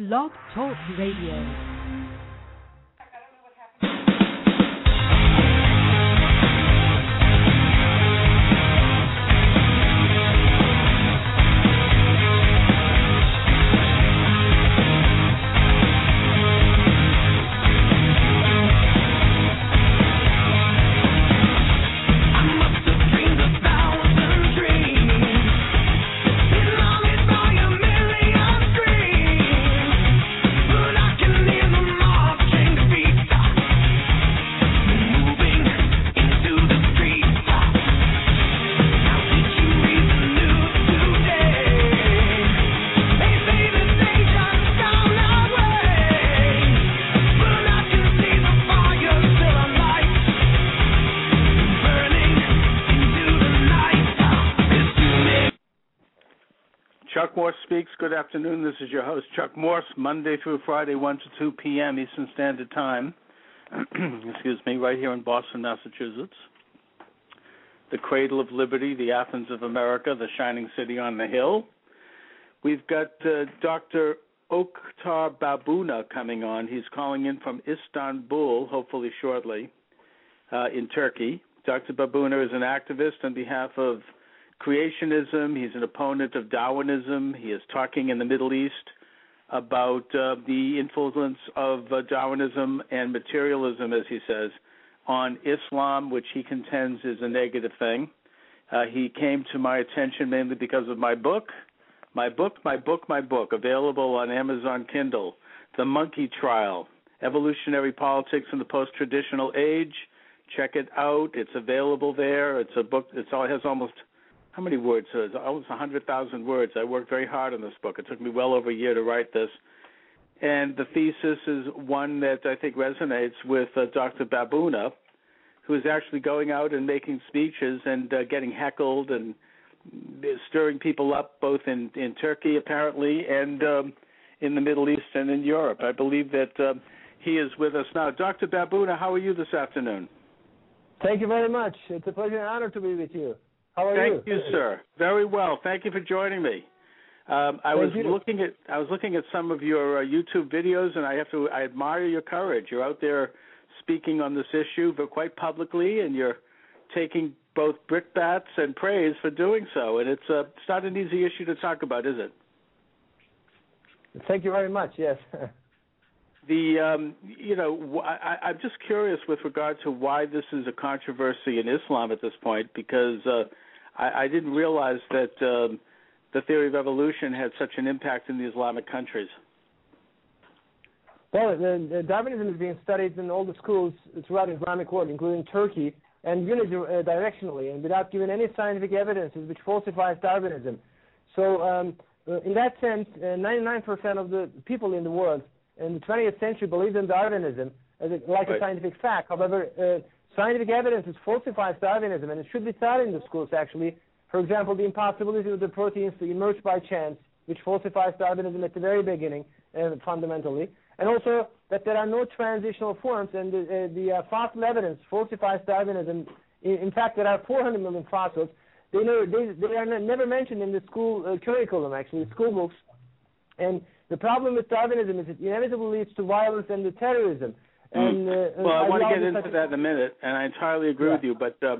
Blog Talk Radio. Good afternoon. This is your host, Chuck Morse, Monday through Friday, 1 to 2 p.m. Eastern Standard Time. Excuse me, right here in Boston, Massachusetts. The cradle of liberty, the Athens of America, the shining city on the hill. We've got uh, Dr. Oktar Babuna coming on. He's calling in from Istanbul, hopefully shortly, uh, in Turkey. Dr. Babuna is an activist on behalf of creationism. He's an opponent of Darwinism. He is talking in the Middle East about uh, the influence of uh, Darwinism and materialism, as he says, on Islam, which he contends is a negative thing. Uh, he came to my attention mainly because of my book, my book, my book, my book, available on Amazon Kindle, The Monkey Trial, Evolutionary Politics in the Post-Traditional Age. Check it out. It's available there. It's a book. It's all it has almost how many words? Almost 100,000 words. I worked very hard on this book. It took me well over a year to write this. And the thesis is one that I think resonates with uh, Dr. Babuna, who is actually going out and making speeches and uh, getting heckled and stirring people up both in, in Turkey, apparently, and um, in the Middle East and in Europe. I believe that um, he is with us now. Dr. Babuna, how are you this afternoon? Thank you very much. It's a pleasure and honor to be with you. How are Thank you? you, sir. Very well. Thank you for joining me. Um, I Thank was you. looking at I was looking at some of your uh, YouTube videos, and I have to I admire your courage. You're out there speaking on this issue, but quite publicly, and you're taking both brickbats and praise for doing so. And it's uh, it's not an easy issue to talk about, is it? Thank you very much. Yes. the um, you know I, I'm just curious with regard to why this is a controversy in Islam at this point because uh, I, I didn't realize that um, the theory of evolution had such an impact in the Islamic countries. Well, Darwinism is being studied in all the schools throughout the Islamic world, including Turkey, and unidirectionally, and without giving any scientific evidence, which falsifies Darwinism. So, um, uh, in that sense, uh, 99% of the people in the world in the 20th century believed in Darwinism as a, like right. a scientific fact. However, uh, scientific evidence is falsifies Darwinism, and it should be taught in the schools actually. For example, the impossibility of the proteins to emerge by chance, which falsifies Darwinism at the very beginning, uh, fundamentally, and also that there are no transitional forms, and the, uh, the uh, fossil evidence falsifies Darwinism. In, in, fact, there are 400 million fossils. They, never, they, they are never mentioned in the school uh, curriculum, actually, school books, and the problem with Darwinism is it inevitably leads to violence and to terrorism. Mm. And, uh, well, I want to get into that in a minute, and I entirely agree yeah. with you. But uh,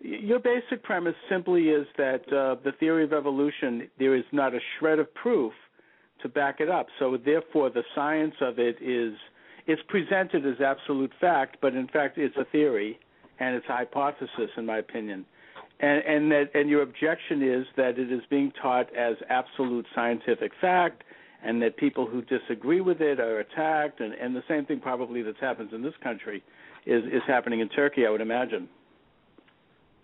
your basic premise simply is that uh, the theory of evolution, there is not a shred of proof to back it up. So therefore, the science of it is it's presented as absolute fact, but in fact, it's a theory and it's a hypothesis, in my opinion. And and that and your objection is that it is being taught as absolute scientific fact and that people who disagree with it are attacked, and, and the same thing probably that happens in this country is is happening in Turkey, I would imagine.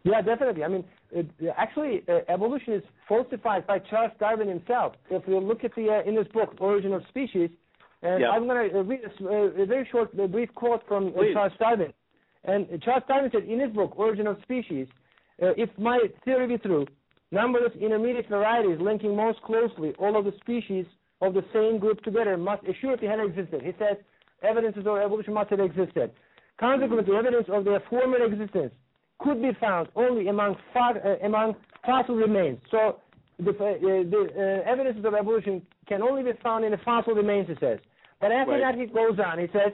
Yeah, definitely. I mean, it, actually, uh, evolution is falsified by Charles Darwin himself. If you look at the uh, in his book Origin of Species, and yeah. I'm going to read a, a, very short, a brief quote from uh, Charles Darwin. And Charles Darwin said in his book Origin of Species, uh, if my theory be true, numberless intermediate varieties linking most closely all of the species of the same group together must assuredly have existed. He says evidences of evolution must have existed. Consequently, evidence of their former existence could be found only among far, uh, among fossil remains. So the, uh, the uh, evidences of evolution can only be found in the fossil remains, he says. But after Right. that, he goes on. He says,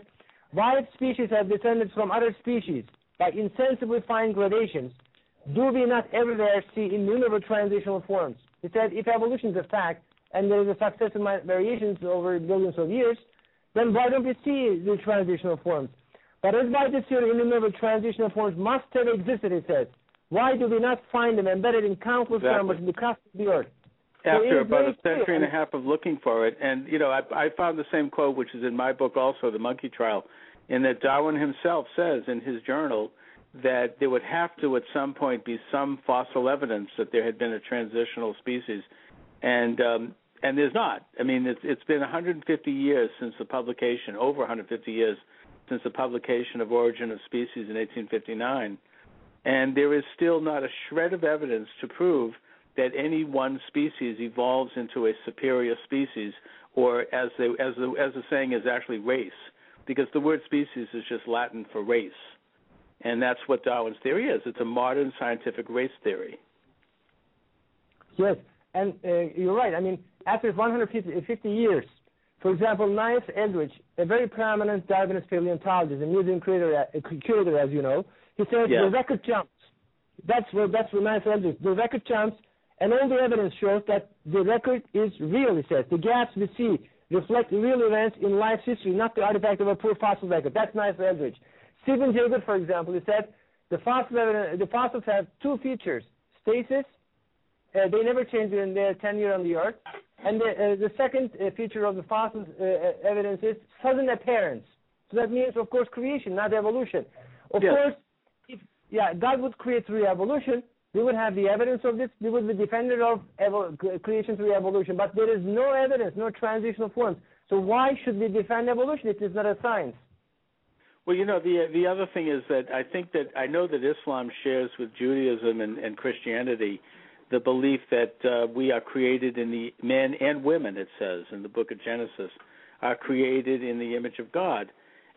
while species have descended from other species by insensibly fine gradations, do we not everywhere see innumerable transitional forms? He said, if evolution is a fact and there is a successive variations over billions of years, then why don't we see the transitional forms? But as by this theory, innumerable transitional forms must have existed, he says. Why do we not find them embedded in countless Exactly. numbers in the crust of the earth? After is about a very clear. century and a half of looking for it. And you know, I, I found the same quote, which is in my book also, The Monkey Trial, in that Darwin himself says in his journal that there would have to at some point be some fossil evidence that there had been a transitional species, and um, and there's not. I mean, it's it's been 150 years since the publication, over 150 years since the publication of Origin of Species in 1859, and there is still not a shred of evidence to prove that any one species evolves into a superior species, or as they, as the as the saying is actually race, because the word species is just Latin for race, and that's what Darwin's theory is. It's a modern scientific race theory. Yes, and uh, you're right. I mean, after 150 years, for example, Niles Eldredge, a very prominent Darwinist paleontologist, a museum curator, uh, curator as you know, he says Yeah. the record jumps. That's where that's where Niles Eldredge. The record jumps, and all the evidence shows that the record is real. He says the gaps we see reflect real events in life's history, not the artifact of a poor fossil record. That's Niles Eldredge. Stephen Gould, for example, he said the fossil evidence, the fossils have two features: stasis uh, they never change in their tenure on the Earth. And the, uh, the second uh, feature of the fossil uh, evidence is sudden appearance. So that means, of course, creation, not evolution. Of Yes. course, if yeah, God would create through evolution, we would have the evidence of this. We would be defender of evo- creation through evolution. But there is no evidence, no transitional forms. So why should we defend evolution? It is not a science. Well, you know, the the other thing is that I think that I know that Islam shares with Judaism and, and Christianity the belief that uh, we are created in the men and women. It says in the Book of Genesis are created in the image of God,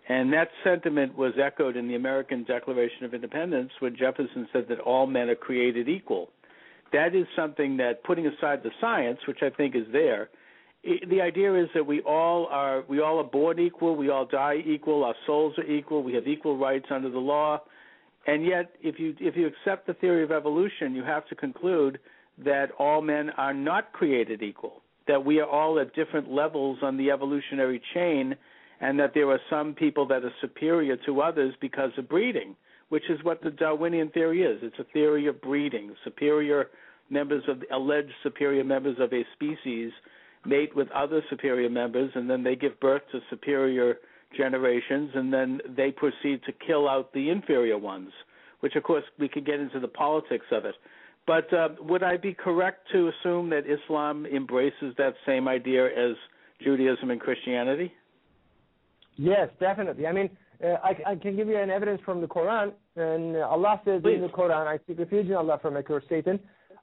and that sentiment was echoed in the American Declaration of Independence when Jefferson said that all men are created equal. That is something that, putting aside the science, which I think is there, the idea is that we all are we all are born equal, we all die equal, our souls are equal, we have equal rights under the law, and yet if you if you accept the theory of evolution, you have to conclude that all men are not created equal, that we are all at different levels on the evolutionary chain, and that there are some people that are superior to others because of breeding, which is what the Darwinian theory is. It's a theory of breeding. Superior members of alleged superior members of a species mate with other superior members, and then they give birth to superior generations, and then they proceed to kill out the inferior ones. Which, of course, we could get into the politics of it. But uh, would I be correct to assume that Islam embraces that same idea as Judaism and Christianity? Yes, definitely. I mean, uh, I, I can give you an evidence from the Quran, and Allah says Please. in the Quran, "I seek refuge in Allah from a curse, Satan.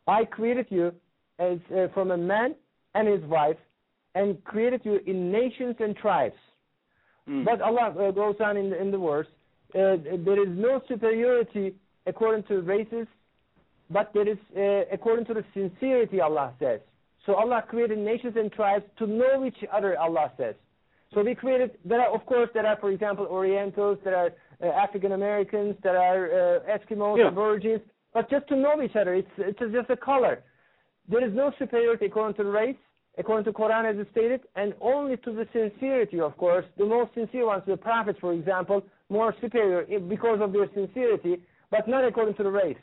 I created you as uh, from a man and his wife, and created you in nations and tribes." Mm. But Allah uh, goes on in the, in the verse, uh, there is no superiority according to races, but there is uh, according to the sincerity, Allah says. So Allah created nations and tribes to know each other, Allah says. So we created, there are, of course, there are, for example, Orientals, there are uh, African Americans, there are uh, Eskimos, Yeah. Aborigines, but just to know each other, it's, it's just a color. There is no superiority according to race, according to Quran as it's stated, and only to the sincerity, of course. The most sincere ones, the prophets, for example, more superior because of their sincerity, but not according to the race.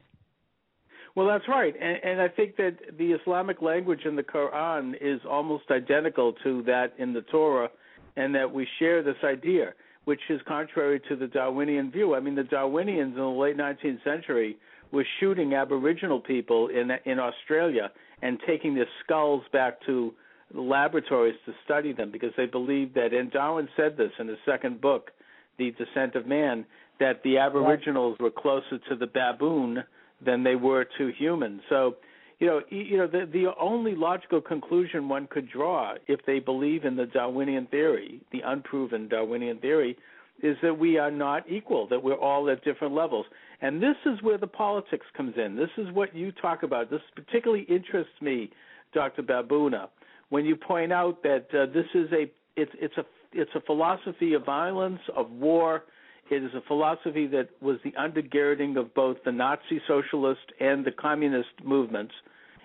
Well, that's right, and, and I think that the Islamic language in the Quran is almost identical to that in the Torah, and that we share this idea, which is contrary to the Darwinian view. I mean, the Darwinians in the late 19th century were shooting Aboriginal people in in Australia and taking their skulls back to laboratories to study them because they believed that, and Darwin said this in his second book, The Descent of Man, that the Aboriginals were closer to the baboon than they were to humans. So, you know, you know, the the only logical conclusion one could draw if they believe in the Darwinian theory, the unproven Darwinian theory, is that we are not equal, that we're all at different levels. And this is where the politics comes in. This is what you talk about. This particularly interests me, Dr. Babuna, when you point out that uh, this is a it's it's a it's a philosophy of violence of war. It is a philosophy that was the undergirding of both the Nazi socialist and the communist movements,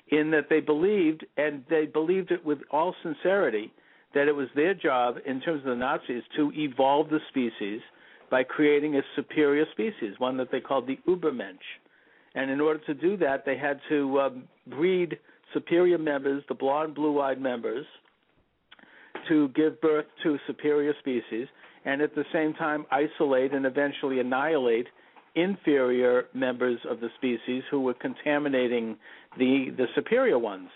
in that they believed and they believed it with all sincerity that it was their job in terms of the Nazis to evolve the species by creating a superior species, one that they called the Ubermensch. And in order to do that, they had to um, breed superior members, the blonde, blue-eyed members, to give birth to superior species, and at the same time isolate and eventually annihilate inferior members of the species who were contaminating the the superior ones.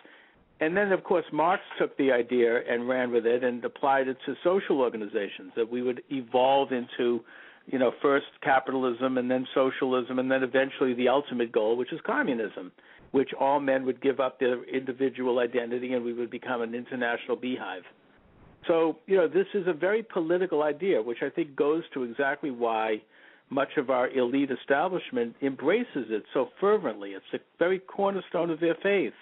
And then, of course, Marx took the idea and ran with it and applied it to social organizations that we would evolve into, you know, first capitalism and then socialism and then eventually the ultimate goal, which is communism, which all men would give up their individual identity and we would become an international beehive. So, you know, this is a very political idea, which I think goes to exactly why much of our elite establishment embraces it so fervently. It's the very cornerstone of their faith.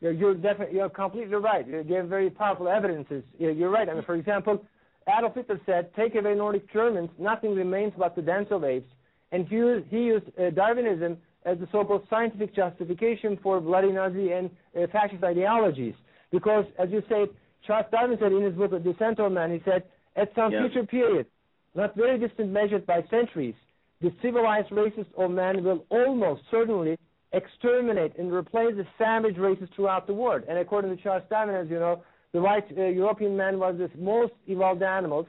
You're, you're definitely you're completely right. You have very powerful evidences. You're right. I mean, for example, Adolf Hitler said, "Take away Nordic Germans, nothing remains but the dental apes." And he used, he used uh, Darwinism as the so-called scientific justification for bloody Nazi and uh, fascist ideologies. Because, as you say, Charles Darwin said in his book, The Descent of Man, he said, at some future period, not very distant measured by centuries, the civilized races of man will almost certainly exterminate and replace the savage races throughout the world. And according to Charles Darwin, as you know, the white uh, European man was the most evolved animals,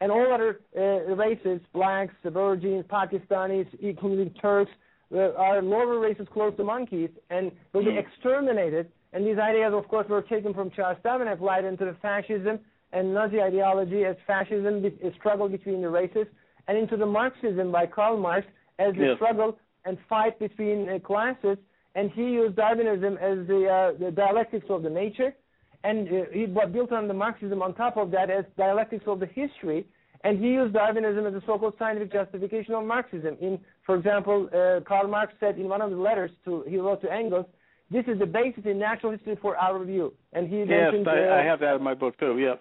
and all other uh, races, blacks, Aborigines, Pakistanis, including Turks, are lower races close to monkeys, and will be hmm. exterminated. And these ideas, of course, were taken from Charles Darwin and applied into the fascism and Nazi ideology as fascism, a struggle between the races, and into the Marxism by Karl Marx as the yes. struggle and fight between uh, classes, and he used Darwinism as the, uh, the dialectics of the nature, and uh, he built on the Marxism on top of that as dialectics of the history, and he used Darwinism as a so-called scientific justification of Marxism. In, for example, uh, Karl Marx said in one of the letters to he wrote to Engels, "This is the basis in natural history for our view." And he yes, mentioned, I, uh, I have that in my book too. Yeah.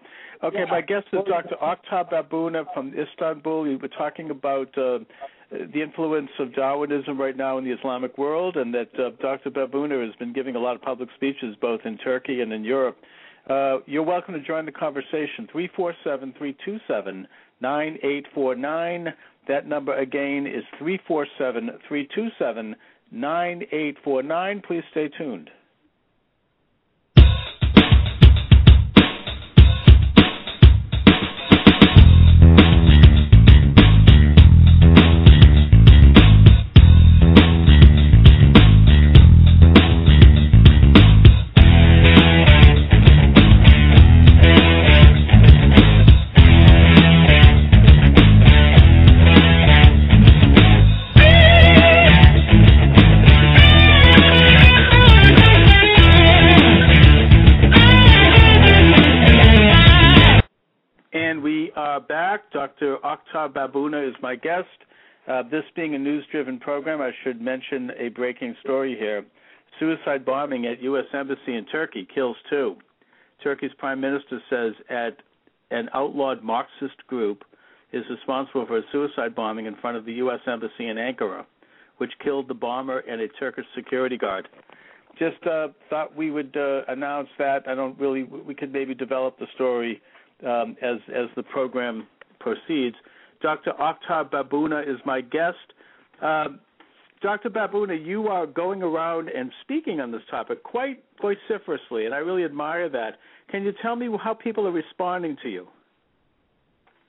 Okay, yeah. my guest is Dr. Oktar Babuna from Istanbul. We were talking about uh, the influence of Darwinism right now in the Islamic world, and that uh, Dr. Babuna has been giving a lot of public speeches both in Turkey and in Europe. Uh, you're welcome to join the conversation. 347 327 9849. That number again is 347 327 9849. Please stay tuned. Dr. Babuna is my guest. Uh, this being a news driven program, I should mention a breaking story here. Suicide bombing at U.S. Embassy in Turkey kills two. Turkey's prime minister says at an outlawed Marxist group is responsible for a suicide bombing in front of the U.S. Embassy in Ankara, which killed the bomber and a Turkish security guard. Just uh, thought we would uh, announce that. I don't really. We could maybe develop the story um, as as the program proceeds. Dr. Oktar Babuna is my guest. Uh, Dr. Babuna, you are going around and speaking on this topic quite vociferously, and I really admire that. Can you tell me how people are responding to you?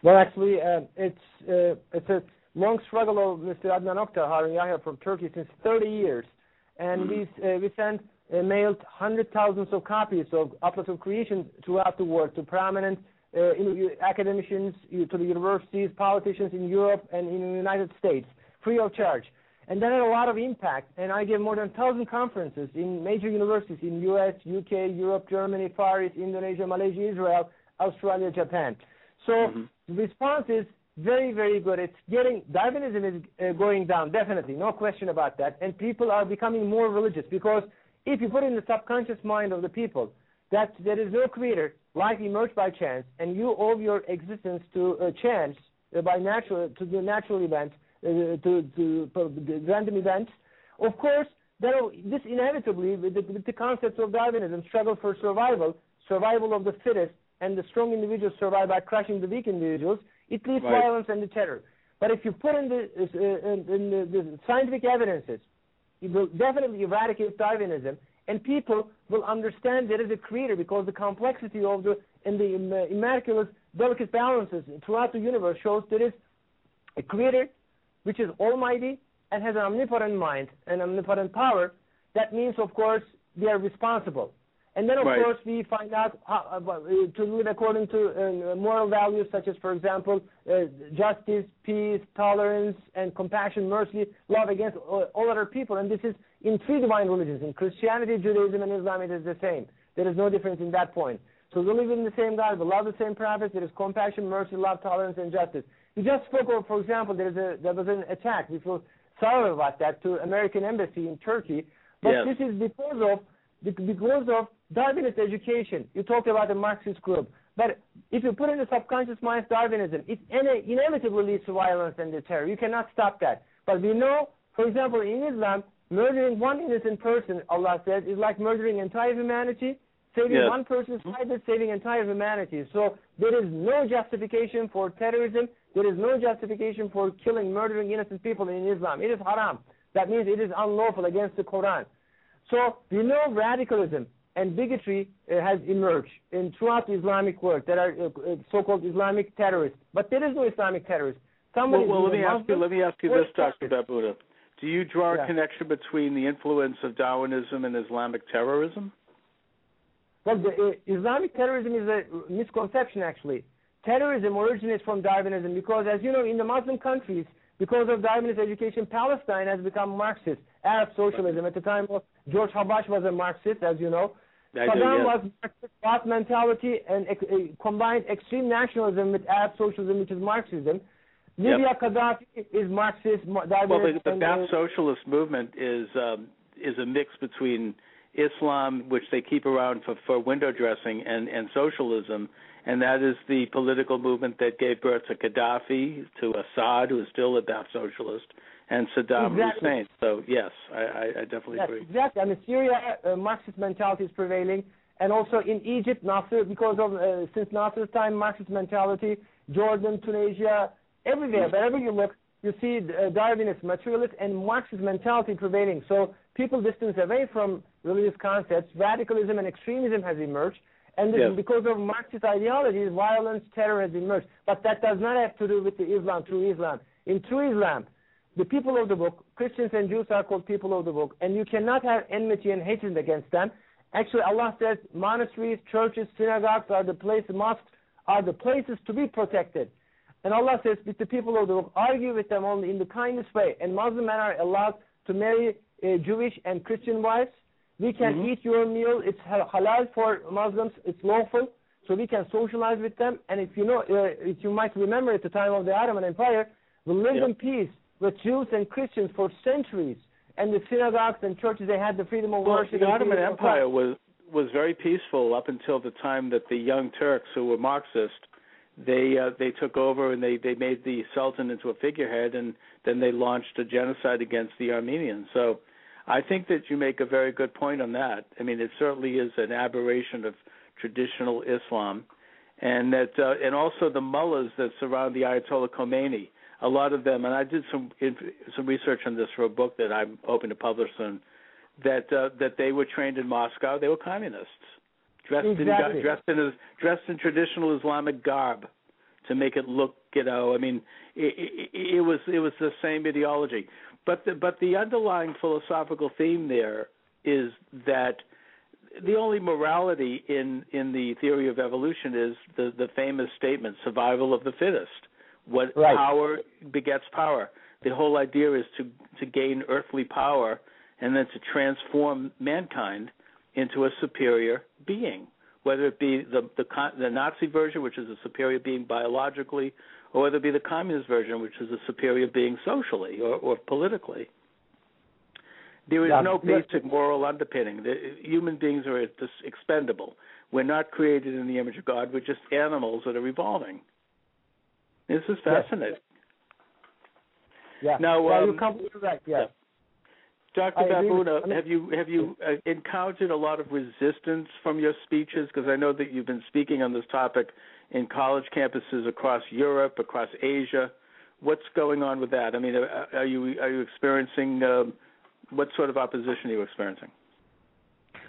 Well, actually, uh, it's uh, it's a long struggle of Mr. Adnan Oktar Harun Yahya from Turkey since 30 years, and mm-hmm. we uh, we sent uh, mailed hundred thousands of copies of Atlas of Creation throughout the world to prominent uh, academicians to the universities, politicians in Europe and in the United States, free of charge. And that had a lot of impact. And I gave more than 1,000 conferences in major universities in U.S., U.K., Europe, Germany, Far East, Indonesia, Malaysia, Israel, Australia, Japan. So mm-hmm. the response is very, very good. It's getting Darwinism is uh, going down, definitely, no question about that. And people are becoming more religious because if you put in the subconscious mind of the people that there is no creator, life emerged by chance, and you owe your existence to a chance uh, by natural to the natural event, uh, to to the random event. Of course, there are, this inevitably with the, with the concepts of Darwinism, struggle for survival, survival of the fittest, and the strong individuals survive by crushing the weak individuals. It leads Right. violence and the terror. But if you put in the, uh, in, in the, the scientific evidences, it will definitely eradicate Darwinism, and people will understand there is a creator because the complexity of the and the im- uh, immaculate, delicate balances throughout the universe shows there is a creator which is almighty and has an omnipotent mind and omnipotent power. That means, of course, we are responsible. And then, of Right. course, we find out how, uh, uh, to live according to uh, moral values such as, for example, uh, justice, peace, tolerance, and compassion, mercy, love against all all other people. And this is in three divine religions. In Christianity, Judaism, and Islam, it is the same. There is no difference in that point. So we live in the same God, we love the same prophets. There is compassion, mercy, love, tolerance, and justice. You just spoke of, for example, there is a there was an attack. We feel sorry about that to American embassy in Turkey. But Yes. this is because of because of Darwinist education. You talked about the Marxist group. But if you put in the subconscious mind Darwinism, it inevitably leads to violence and the terror. You cannot stop that. But we know, for example, in Islam, murdering one innocent person, Allah says, is like murdering entire humanity. Saving Yes. one person's life is saving entire humanity. So there is no justification for terrorism. There is no justification for killing, murdering innocent people in Islam. It is haram. That means it is unlawful against the Quran. So we know radicalism and bigotry uh, has emerged in throughout the Islamic world. There are uh, uh, so-called Islamic terrorists, but there is no Islamic terrorist. Somebody Well, well, let me ask you. Let me ask you this, Dr. Babuna. Do you draw Yeah. a connection between the influence of Darwinism and Islamic terrorism? Well, the, uh, Islamic terrorism is a misconception, actually. Terrorism originates from Darwinism because, as you know, in the Muslim countries, because of Darwinist education, Palestine has become Marxist. Arab socialism. At the time of George Habash was a Marxist, as you know. I do, Saddam was Marxist thought mentality and ex- uh, combined extreme nationalism with Arab socialism, which is Marxism. Libya Gaddafi is Marxist, Mar- Well, the, the Ba'ath socialist movement is um, is a mix between Islam, which they keep around for, for window dressing, and, and socialism, and that is the political movement that gave birth to Gaddafi, to Assad, who is still a Ba'ath socialist, and Saddam Exactly. Hussein. So yes, I, I, I definitely Yes, agree. exactly. I mean, Syria, uh, Marxist mentality is prevailing, and also in Egypt, Nasser, because of uh, since Nasser's time, Marxist mentality. Jordan, Tunisia, everywhere, wherever you look, you see uh, Darwinist, materialist, and Marxist mentality prevailing. So people distance away from religious concepts. Radicalism and extremism has emerged, and Yes. because of Marxist ideologies, violence, terror has emerged. But that does not have to do with the Islam, true Islam. In true Islam, the people of the book, Christians and Jews are called people of the book, and you cannot have enmity and hatred against them. Actually, Allah says monasteries, churches, synagogues are the places, mosques are the places to be protected. And Allah says, with the people of the book, argue with them only in the kindest way. And Muslim men are allowed to marry uh, Jewish and Christian wives. We can Mhm. eat your meal. It's halal for Muslims. It's lawful. So we can socialize with them. And if you know, uh, if you might remember at the time of the Ottoman Empire, we lived Yep. in peace with Jews and Christians for centuries. And the synagogues and churches, they had the freedom of Well, worship. the Ottoman Empire was was very peaceful up until the time that the Young Turks, who were Marxist, they uh, they took over and they they made the Sultan into a figurehead, and then they launched a genocide against the Armenians. So, I think that you make a very good point on that. I mean, it certainly is an aberration of traditional Islam, and that uh, and also the mullahs that surround the Ayatollah Khomeini. A lot of them, and I did some some research on this for a book that I'm hoping to publish soon that uh, that they were trained in Moscow. They were communists, dressed Exactly. in dressed in dressed in traditional Islamic garb to make it look, you know. I mean, it, it, it was it was the same ideology, but the, but the underlying philosophical theme there is that the only morality in in the theory of evolution is the the famous statement survival of the fittest what Right. power begets power the whole idea is to to gain earthly power and then to transform mankind into a superior being whether it be the the the Nazi version which is a superior being biologically or whether it be the communist version which is a superior being socially or, or politically there is Yeah, no basic moral underpinning. The, human beings are just expendable. we're not created in the image of God. We're just animals that are evolving. This is fascinating. Yeah. Now, yeah, um, you're completely. Yes. Dr. Babuna, I mean- have you have you uh, encountered a lot of resistance from your speeches? Because I know that you've been speaking on this topic in college campuses across Europe, across Asia. What's going on with that? I mean, uh, are you are you experiencing um, what sort of opposition are you experiencing?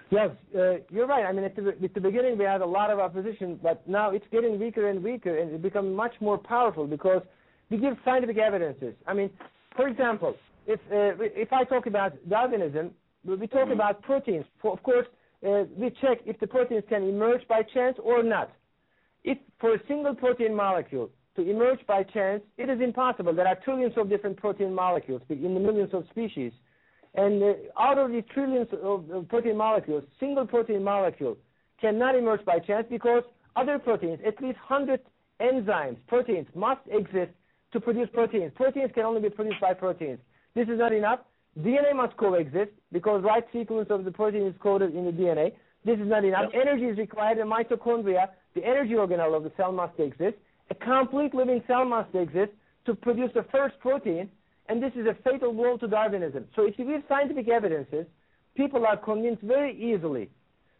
Yes, uh, you're right. I mean, at the, at the beginning we had a lot of opposition, but now it's getting weaker and weaker, and it becomes much more powerful because we give scientific evidences. I mean, for example, if uh, if I talk about Darwinism, we talk Mhm. about proteins. For, of course, uh, we check if the proteins can emerge by chance or not. If for a single protein molecule to emerge by chance, it is impossible. There are trillions of different protein molecules in the millions of species. And uh, out of these trillions of, of protein molecules, single protein molecule cannot emerge by chance because other proteins, at least 100 enzymes, proteins, must exist to produce proteins. Proteins can only be produced by proteins. This is not enough. DNA must coexist because right sequence of the protein is coded in the DNA. This is not enough. Energy is required in mitochondria. The energy organelle of the cell must exist. A complete living cell must exist to produce the first protein, and this is a fatal blow to Darwinism. So if you give scientific evidences, people are convinced very easily.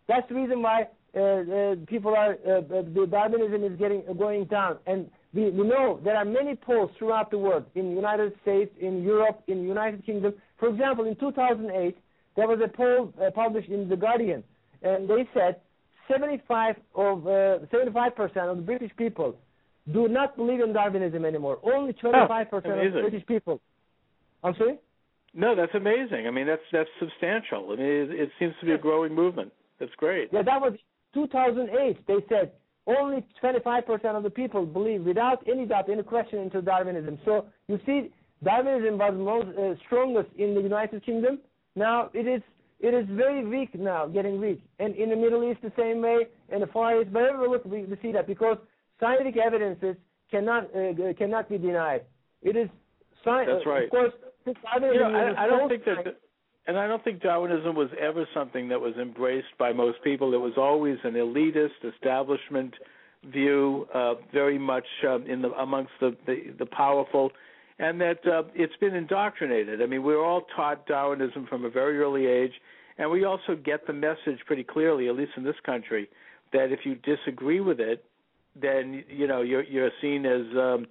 That's the reason why uh, uh, people are uh, uh, the Darwinism is getting uh, going down, and we, we know there are many polls throughout the world, in the United States, in Europe, in the United Kingdom. For example, in 2008, there was a poll uh, published in the Guardian, and they said 75 of uh, 75 percent of the British people do not believe in Darwinism anymore. Only 25 percent of. British people. I'm sorry. No, that's amazing. I mean, that's that's substantial. I mean, it, it seems to be a growing movement. That's great. Yeah, that was 2008. They said only 25% of the people believe, without any doubt, any question, into Darwinism. So you see, Darwinism was most uh, strongest in the United Kingdom. Now it is it is very weak now, getting weak, and in the Middle East the same way, in the Far East, wherever we look, we, we see that because scientific evidences cannot uh, cannot be denied. It is science. That's right. Of course, since You Darwinism know, I, I don't think that, and I don't think Darwinism was ever something that was embraced by most people. It was always an elitist establishment view, uh, very much um, in the amongst the, the the powerful, and that uh, it's been indoctrinated. I mean, we're all taught Darwinism from a very early age, and we also get the message pretty clearly, at least in this country, that if you disagree with it, then you know you're you're seen as um,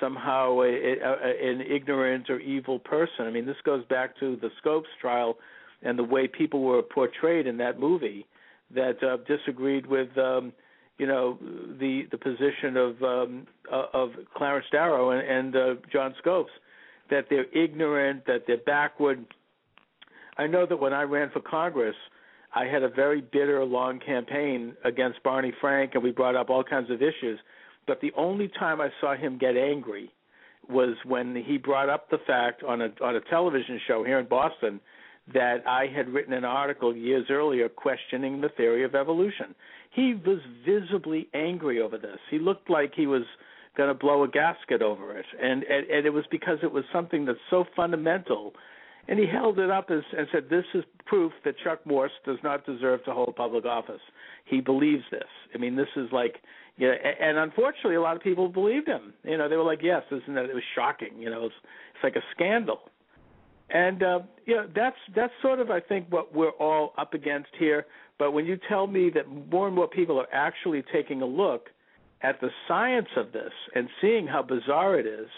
somehow a, a, an ignorant or evil person. I mean, this goes back to the Scopes trial and the way people were portrayed in that movie that uh, disagreed with, um, you know, the the position of um, uh, of Clarence Darrow and, and uh, John Scopes, that they're ignorant, that they're backward. I know that when I ran for Congress, I had a very bitter, long campaign against Barney Frank, and we brought up all kinds of issues. But the only time I saw him get angry was when he brought up the fact on a on a television show here in Boston that I had written an article years earlier questioning the theory of evolution. He was visibly angry over this. He looked like he was going to blow a gasket over it, and, and and it was because it was something that's so fundamental. And he held it up as, and said, "This is proof that Chuck Morse does not deserve to hold public office. He believes this. I mean, this is like, you know, and unfortunately, a lot of people believed him. You know, they were like, "Yes, isn't that? It was shocking. You know, it's it's like a scandal." And uh, you know, that's that's sort of I think what we're all up against here. But when you tell me that more and more people are actually taking a look at the science of this and seeing how bizarre it is,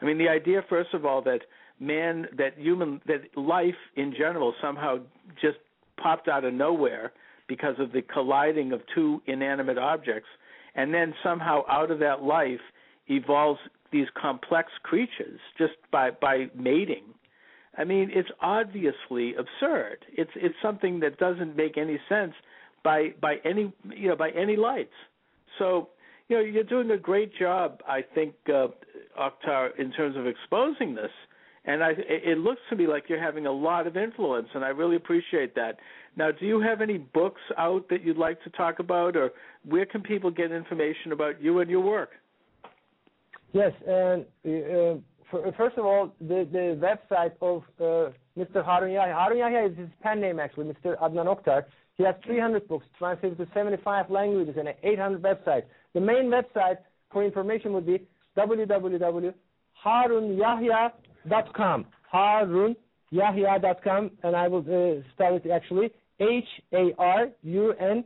I mean, the idea, first of all, that man, that human, that life in general somehow just popped out of nowhere because of the colliding of two inanimate objects, and then somehow out of that life evolves these complex creatures just by by mating. I mean, it's obviously absurd. It's it's something that doesn't make any sense by by any you know by any lights. So you know you're doing a great job, I think, uh, in terms of exposing this. And I, it looks to me like you're having a lot of influence, and I really appreciate that. Now, do you have any books out that you'd like to talk about, or where can people get information about you and your work? Yes, and uh, for, first of all, the, the website of uh, Mr. Harun Yahya. Harun Yahya is his pen name actually, Mr. Adnan Oktar. He has 300 books translated to 75 languages and 800 websites. The main website for information would be www.harunyahya.com. Harunyahya.com, and I will uh, spell it actually H A R U N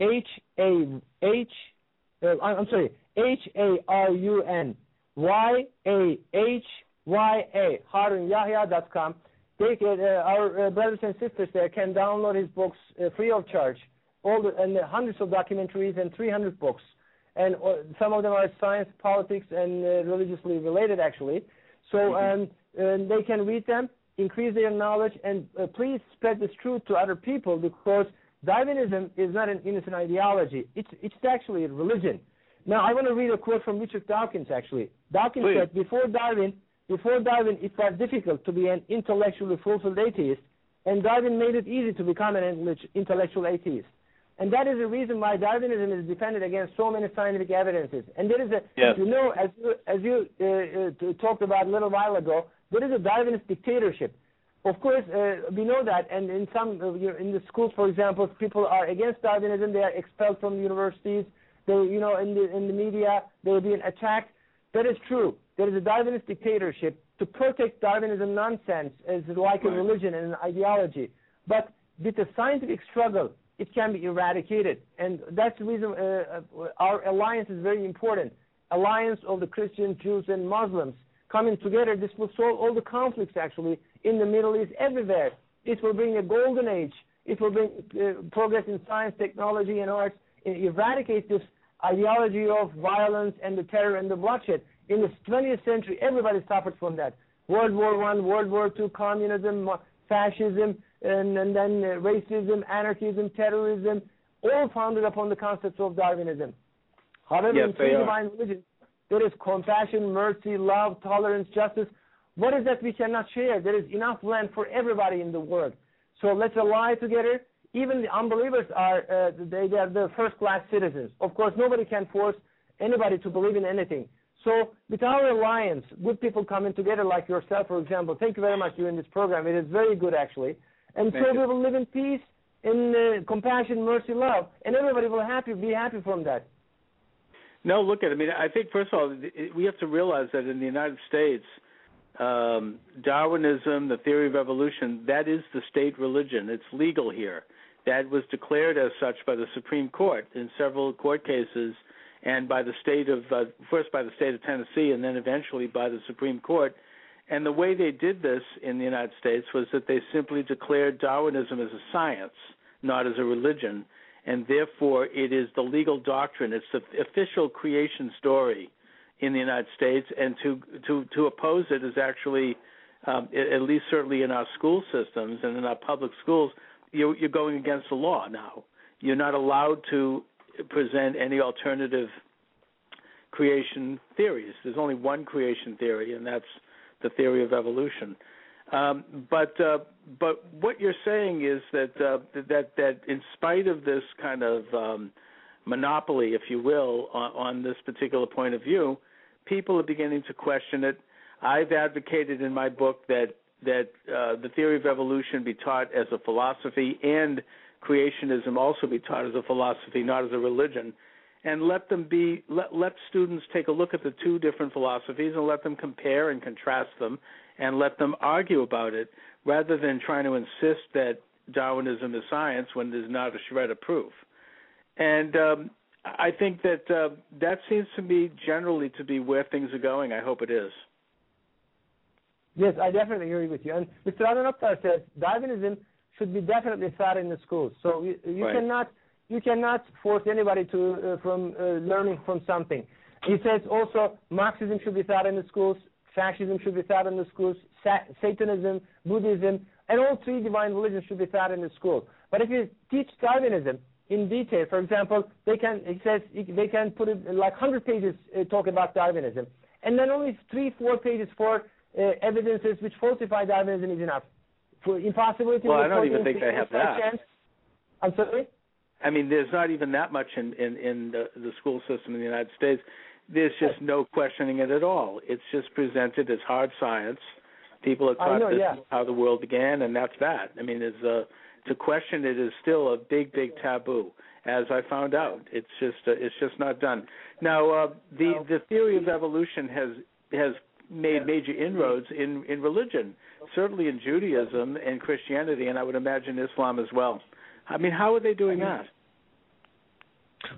H A H. Uh, I'm sorry, H A R U N Y A H Y A. HarunYahya.com. They can, uh, our uh, brothers and sisters there can download his books uh, free of charge. All the, and hundreds of documentaries and 300 books and uh, some of them are science, politics, and uh, religiously related, actually. So um, they can read them, increase their knowledge, and uh, please spread this truth to other people because Darwinism is not an innocent ideology. It's it's actually a religion. Now I want to read a quote from Richard Dawkins. Actually, Dawkins please. said before Darwin, before Darwin, it was difficult to be an intellectually fulfilled atheist, and Darwin made it easy to become an intellectual atheist. And that is the reason why Darwinism is defended against so many scientific evidences. And there is a, yes. you know, as you, as you uh, uh, talked about a little while ago, there is a Darwinist dictatorship. Of course, uh, we know that, and in some in the schools, for example, people are against Darwinism. They are expelled from universities. They, you know, in the in the media, they are being attacked. That is true. There is a Darwinist dictatorship to protect Darwinism nonsense as like right. a religion and an ideology. But with the scientific struggle, it can be eradicated. And that's the reason uh, uh, our alliance is very important. Alliance of the Christians, Jews, and Muslims coming together. This will solve all the conflicts actually in the Middle East, everywhere. It will bring a golden age. It will bring uh, progress in science, technology, and arts. and eradicate this ideology of violence and the terror and the bloodshed. In the 20th century, everybody suffered from that. World War One, World War Two, communism, fascism, and, and then uh, racism, anarchism, terrorism, all founded upon the concepts of Darwinism. However, yes, in three divine religions, there is compassion, mercy, love, tolerance, justice. What is that we cannot share? There is enough land for everybody in the world. So let's ally together. Even the unbelievers are uh, they, they are the first class citizens. Of course, nobody can force anybody to believe in anything. So with our alliance, good people coming together like yourself, for example, thank you very much doing this program. It is very good actually. And thank so you. we will live in peace, in uh, compassion, mercy, love, and everybody will happy be happy from that. No, look at it. I mean, I think first of all, we have to realize that in the United States, um, Darwinism, the theory of evolution, that is the state religion. It's legal here. That was declared as such by the Supreme Court in several court cases and by the state of uh, first by the state of Tennessee and then eventually by the Supreme Court. And the way they did this in the United States was that they simply declared Darwinism as a science, not as a religion, and therefore it is the legal doctrine. It's the official creation story in the United States, and to to to oppose it is actually, um, at least certainly in our school systems and in our public schools, you're, you're going against the law now. You're not allowed to present any alternative creation theories. There's only one creation theory, and that's the theory of evolution. Um, but uh, but what you're saying is that uh, that that in spite of this kind of um, monopoly, if you will, on, on this particular point of view, people are beginning to question it. I've advocated in my book that that uh, the theory of evolution be taught as a philosophy and creationism also be taught as a philosophy, not as a religion, and let them be let let students take a look at the two different philosophies and let them compare and contrast them and let them argue about it rather than trying to insist that Darwinism is science when there's not a shred of proof. And um, I think that uh, that seems to me generally to be where things are going. I hope it is. Yes, I definitely agree with you. And Mr. Adnan says Darwinism should be definitely taught in the schools. So you, you right. cannot you cannot force anybody to uh, from uh, learning from something. He says also Marxism should be taught in the schools, fascism should be taught in the schools, Sa- Satanism, Buddhism, and all three divine religions should be taught in the school. But if you teach Darwinism in detail, for example, they can he says they can put it like 100 pages uh, talk about Darwinism, and then only three four pages for uh, evidences which falsify Darwinism is enough for impossibility. Well, I don't even think they have that. Chance. I'm sorry. I mean, there's not even that much in in, in the, the school system in the United States. There's just no questioning it at all. It's just presented as hard science. People are taught know, this yeah. is how the world began, and that's that. I mean, there's uh, to question it is still a big, big taboo. As I found out, it's just uh, it's just not done. Now, uh, the the theory of evolution has has made major inroads in in religion, certainly in Judaism and Christianity, and I would imagine Islam as well. I mean, how are they doing that?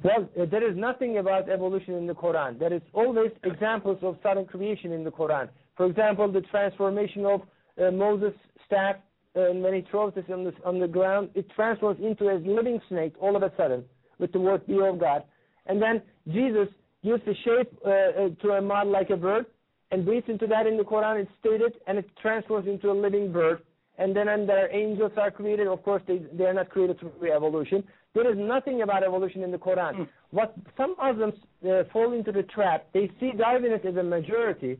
Well, uh, there is nothing about evolution in the Quran. There is always examples of sudden creation in the Quran. For example, the transformation of uh, Moses' staff and when he throws this on the, on the ground, it transforms into a living snake all of a sudden with the word be of God. And then Jesus gives the shape uh, uh, to a mud like a bird and breathes into that in the Quran. It's stated and it transforms into a living bird. And then and their angels are created. Of course, they, they are not created through evolution. There is nothing about evolution in the Quran. Mm. What some Muslims uh, fall into the trap, they see Darwinism as a majority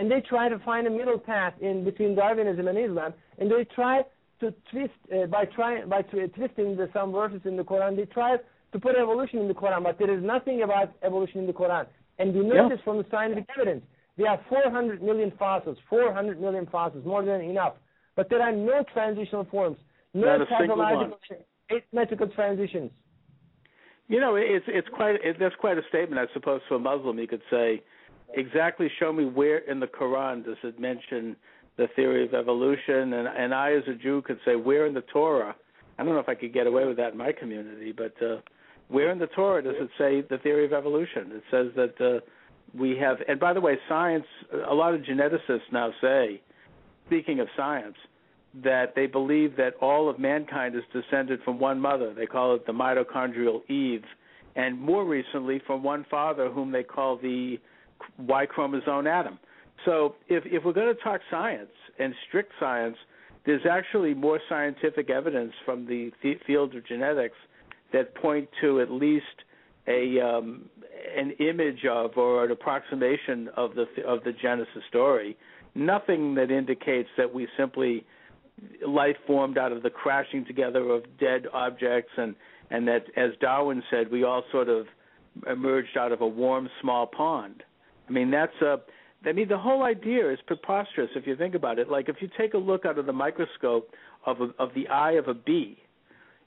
and they try to find a middle path in between Darwinism and Islam, and they try to twist uh, by trying by twisting the, some verses in the Quran. They try to put evolution in the Quran, but there is nothing about evolution in the Quran. And we know yeah. this from the scientific evidence. There are 400 million fossils, 400 million fossils, more than enough. But there are no transitional forms, no pathological, asymmetrical transitions. You know, it's it's quite it, that's quite a statement, I suppose, for a Muslim. You could say, exactly show me where in the Quran does it mention the theory of evolution, and and I as a Jew could say where in the Torah. I don't know if I could get away with that in my community, but uh, where in the Torah does it say the theory of evolution? It says that uh, we have, and by the way, science. A lot of geneticists now say, speaking of science, that they believe that all of mankind is descended from one mother. They call it the mitochondrial Eve, and more recently from one father, whom they call the Y chromosome Adam. So if if we're going to talk science and strict science, there's actually more scientific evidence from the, the field of genetics that point to at least a um, an image of or an approximation of the of the Genesis story. Nothing that indicates that we simply life formed out of the crashing together of dead objects and and that as Darwin said we all sort of emerged out of a warm small pond. I mean, that's a. I mean, the whole idea is preposterous if you think about it. Like if you take a look out of the microscope of a, of the eye of a bee,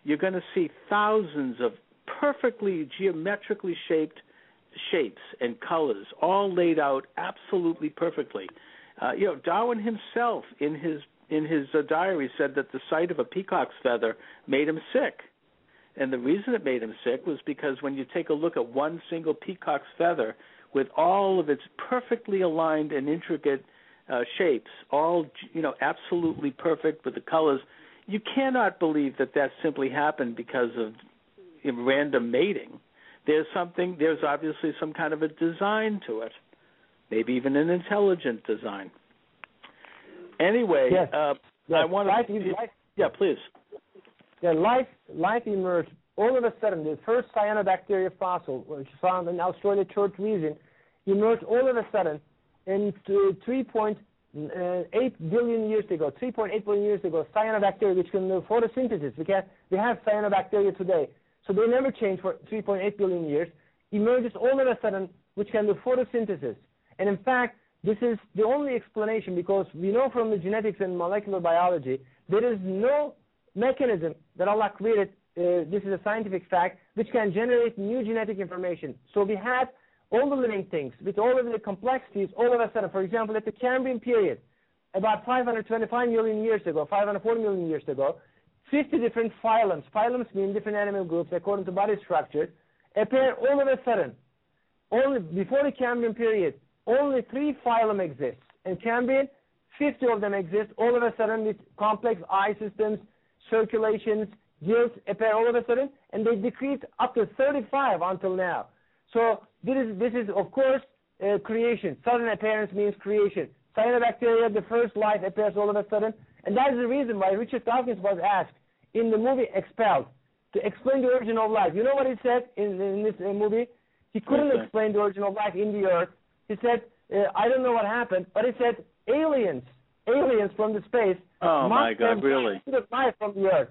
you're going to see thousands of perfectly geometrically shaped shapes and colors, all laid out absolutely perfectly. Uh, you know, Darwin himself in his in his uh, diary said that the sight of a peacock's feather made him sick. And the reason it made him sick was because when you take a look at one single peacock's feather, with all of its perfectly aligned and intricate uh, shapes, all you know, absolutely perfect with the colors. You cannot believe that that simply happened because of random mating. There's something. There's obviously some kind of a design to it, maybe even an intelligent design. Anyway, yes. Uh, yes. I want to. Life, yeah, please. Yeah, life life emerged all of a sudden, the first cyanobacteria fossil, which is found in Australia Church region, emerged all of a sudden in 3.8 billion years ago, 3.8 billion years ago, cyanobacteria, which can do photosynthesis. We, can, we have cyanobacteria today. So they never changed for 3.8 billion years, emerges all of a sudden, which can do photosynthesis. And in fact, this is the only explanation because we know from the genetics and molecular biology, there is no mechanism that Allah created uh, this is a scientific fact, which can generate new genetic information. So we had all the living things with all of the complexities all of a sudden. For example, at the Cambrian period, about 525 million years ago, 540 million years ago, 50 different phylums, phylums mean different animal groups according to body structure, appear all of a sudden. Only before the Cambrian period, only three phylum exists. In Cambrian, 50 of them exist all of a sudden with complex eye systems, circulations, gills appear all of a sudden, and they decreased up to 35 until now. So this is, this is of course, uh, creation. Sudden appearance means creation. Cyanobacteria, the first life appears all of a sudden, and that is the reason why Richard Dawkins was asked in the movie Expelled to explain the origin of life. You know what he said in, in this uh, movie? He couldn't okay. explain the origin of life in the earth. He said, uh, I don't know what happened, but he said aliens, aliens from the space. Oh my God, really? Life from the earth.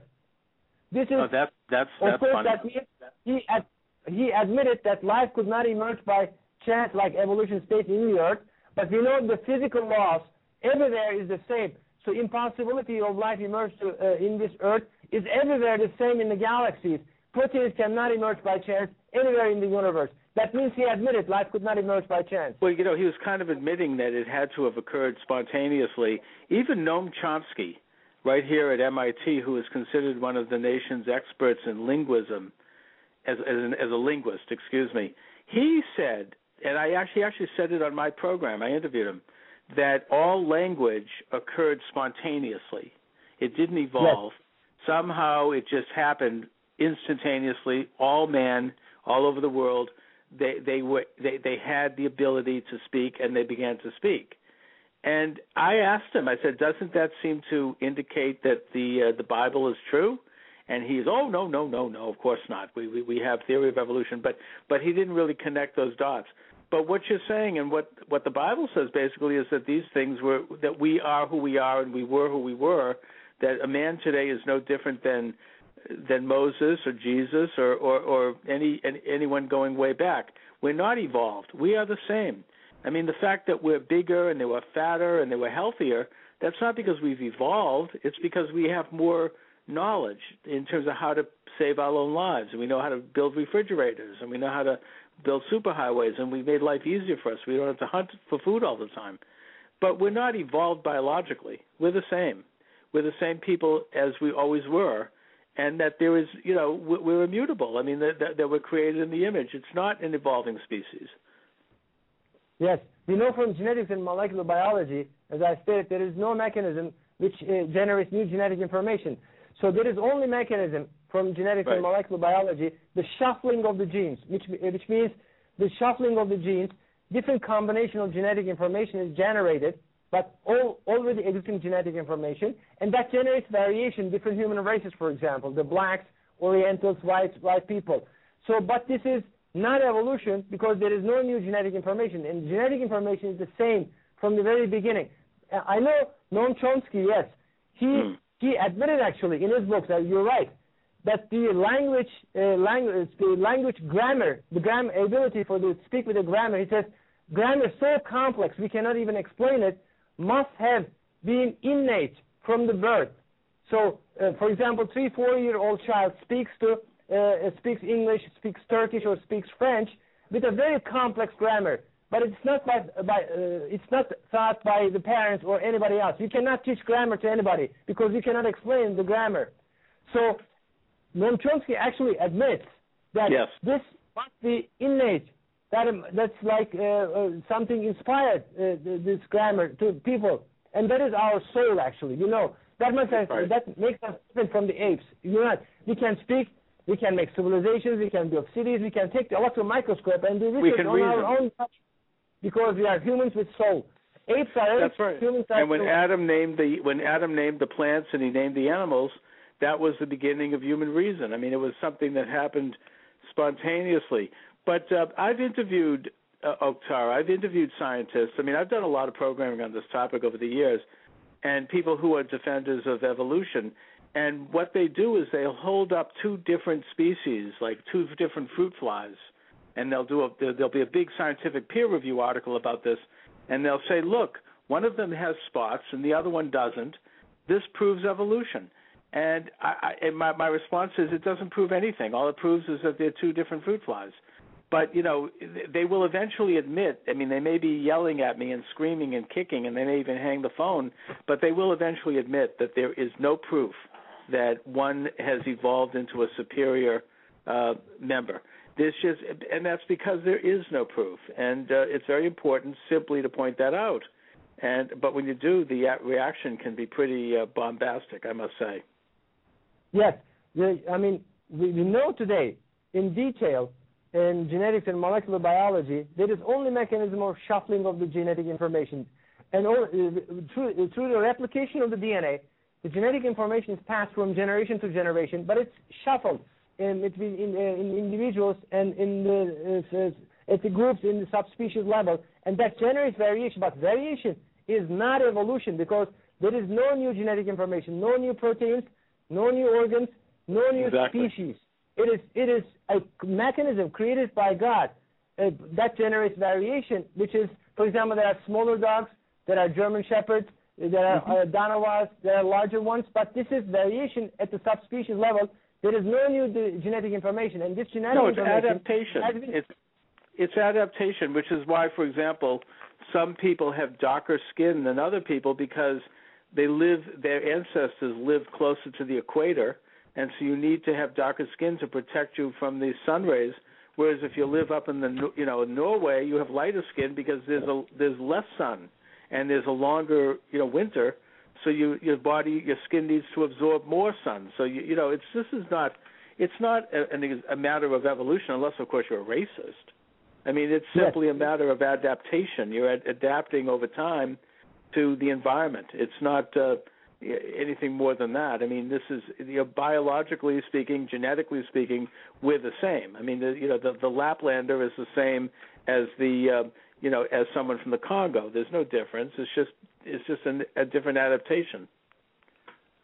This is oh, that, that's of course funny. that means he ad, he admitted that life could not emerge by chance like evolution states in the earth, but we know the physical laws everywhere is the same. So impossibility of life emerge to, uh, in this earth is everywhere the same in the galaxies. Proteins cannot emerge by chance anywhere in the universe. That means he admitted life could not emerge by chance. Well, you know, he was kind of admitting that it had to have occurred spontaneously. Even Noam Chomsky, right here at MIT, who is considered one of the nation's experts in linguism, as as, an, as a linguist, excuse me, he said, and I actually actually said it on my program. I interviewed him that all language occurred spontaneously. It didn't evolve. Yes. Somehow it just happened instantaneously. All men all over the world they they were they they had the ability to speak and they began to speak. And I asked him. I said, "Doesn't that seem to indicate that the uh, the Bible is true?" And he's, "Oh no, no, no, no. Of course not. We, we we have theory of evolution, but but he didn't really connect those dots. But what you're saying and what what the Bible says basically is that these things were that we are who we are and we were who we were. That a man today is no different than than Moses or Jesus or or, or any, any anyone going way back. We're not evolved. We are the same. I mean, the fact that we're bigger and they were fatter and they were healthier, that's not because we've evolved. It's because we have more knowledge in terms of how to save our own lives, and we know how to build refrigerators, and we know how to build superhighways, and we've made life easier for us. We don't have to hunt for food all the time. But we're not evolved biologically. We're the same. We're the same people as we always were, and that there is, you know, we're immutable. I mean, that, that, we're created in the image. It's not an evolving species. Yes, we know from genetics and molecular biology, as I stated, there is no mechanism which uh, generates new genetic information. So there is only mechanism from genetics right. and molecular biology, the shuffling of the genes, which which means the shuffling of the genes, different combination of genetic information is generated, but all already existing genetic information, and that generates variation. Different human races, for example, the blacks, Orientals, whites, white people. So, but this is not evolution because there is no new genetic information, and genetic information is the same from the very beginning. I know Noam Chomsky, yes, he mm. he admitted actually in his books that you're right that the language uh, language the language grammar the grammar ability for the speak with the grammar he says grammar is so complex we cannot even explain it must have been innate from the birth. So, uh, for example, three four year old child speaks to uh, speaks English, speaks Turkish, or speaks French with a very complex grammar. But it's not by, by uh, it's not taught by the parents or anybody else. You cannot teach grammar to anybody because you cannot explain the grammar. So Noam Chomsky actually admits that yes. this must be innate. That um, that's like uh, uh, something inspired uh, this grammar to people, and that is our soul actually. You know that must have, right. that makes us different from the apes. You know, we can speak we can make civilizations, we can build cities, we can take the electron microscope and do research on reason. our own because we are humans with soul. Apes are That's apes, right. humans are And when humans. Adam named the when Adam named the plants and he named the animals, that was the beginning of human reason. I mean, it was something that happened spontaneously. But uh, I've interviewed uh, Oktar. I've interviewed scientists. I mean, I've done a lot of programming on this topic over the years, and people who are defenders of evolution. And what they do is they'll hold up two different species, like two different fruit flies, and they'll do a there'll be a big scientific peer review article about this, and they'll say, look, one of them has spots and the other one doesn't. This proves evolution. And, I, I, and my, my response is it doesn't prove anything. All it proves is that they're two different fruit flies. But you know, they will eventually admit. I mean, they may be yelling at me and screaming and kicking, and they may even hang the phone. But they will eventually admit that there is no proof that one has evolved into a superior uh, member. There's just, and that's because there is no proof, and uh, it's very important simply to point that out. And but when you do, the reaction can be pretty uh, bombastic, I must say. Yes, I mean we know today in detail in genetics and molecular biology there is only mechanism of shuffling of the genetic information, and all, uh, through through the replication of the DNA, the genetic information is passed from generation to generation, but it's shuffled in between in, uh, in individuals and in the uh, at the groups in the subspecies level, and that generates variation. But variation is not evolution because there is no new genetic information, no new proteins, no new organs, no new exactly. species. It is it is a mechanism created by God uh, that generates variation, which is, for example, there are smaller dogs, there are German shepherds, There are mm-hmm. uh, Danovars, there are larger ones, but this is variation at the subspecies level. There is no new de- genetic information, and this genetic no, it's adaptation. been It's it's adaptation, which is why, for example, some people have darker skin than other people because they live their ancestors lived closer to the equator, and so you need to have darker skin to protect you from the sun rays. Whereas if you live up in the you know Norway, you have lighter skin because there's a there's less sun and there's a longer you know winter, so you your body your skin needs to absorb more sun. So you you know it's this is not it's not a, a matter of evolution unless of course you're a racist. I mean it's simply yes. a matter of adaptation. You're ad- adapting over time to the environment. It's not uh, anything more than that. I mean, this is you know, biologically speaking, genetically speaking, we're the same. I mean, the, you know, the, the Laplander is the same as the uh, you know as someone from the Congo. There's no difference. It's just it's just an, a different adaptation.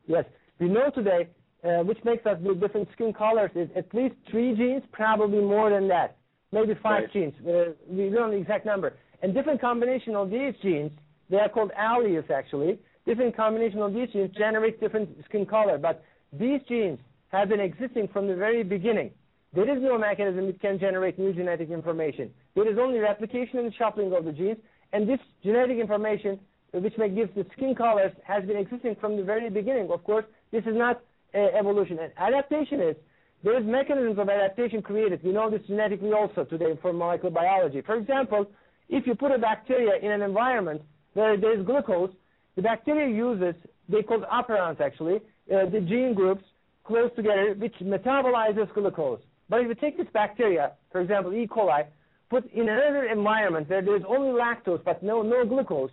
Yes, we know today, uh, which makes us with different skin colors is at least three genes, probably more than that, maybe five right. genes. Uh, we don't know the exact number. And different combination of these genes, they are called alleles actually. Different combination of these genes generate different skin color, but these genes have been existing from the very beginning. There is no mechanism that can generate new genetic information. There is only replication and shuffling of the genes, and this genetic information, which may give the skin colors, has been existing from the very beginning. Of course, this is not uh, evolution. And adaptation is there is mechanisms of adaptation created. We know this genetically also today from molecular biology. For example, if you put a bacteria in an environment where there is glucose, the bacteria uses, they called operons actually, uh, the gene groups close together, which metabolizes glucose. But if you take this bacteria, for example, E. coli, put in another environment where there's only lactose but no, no glucose,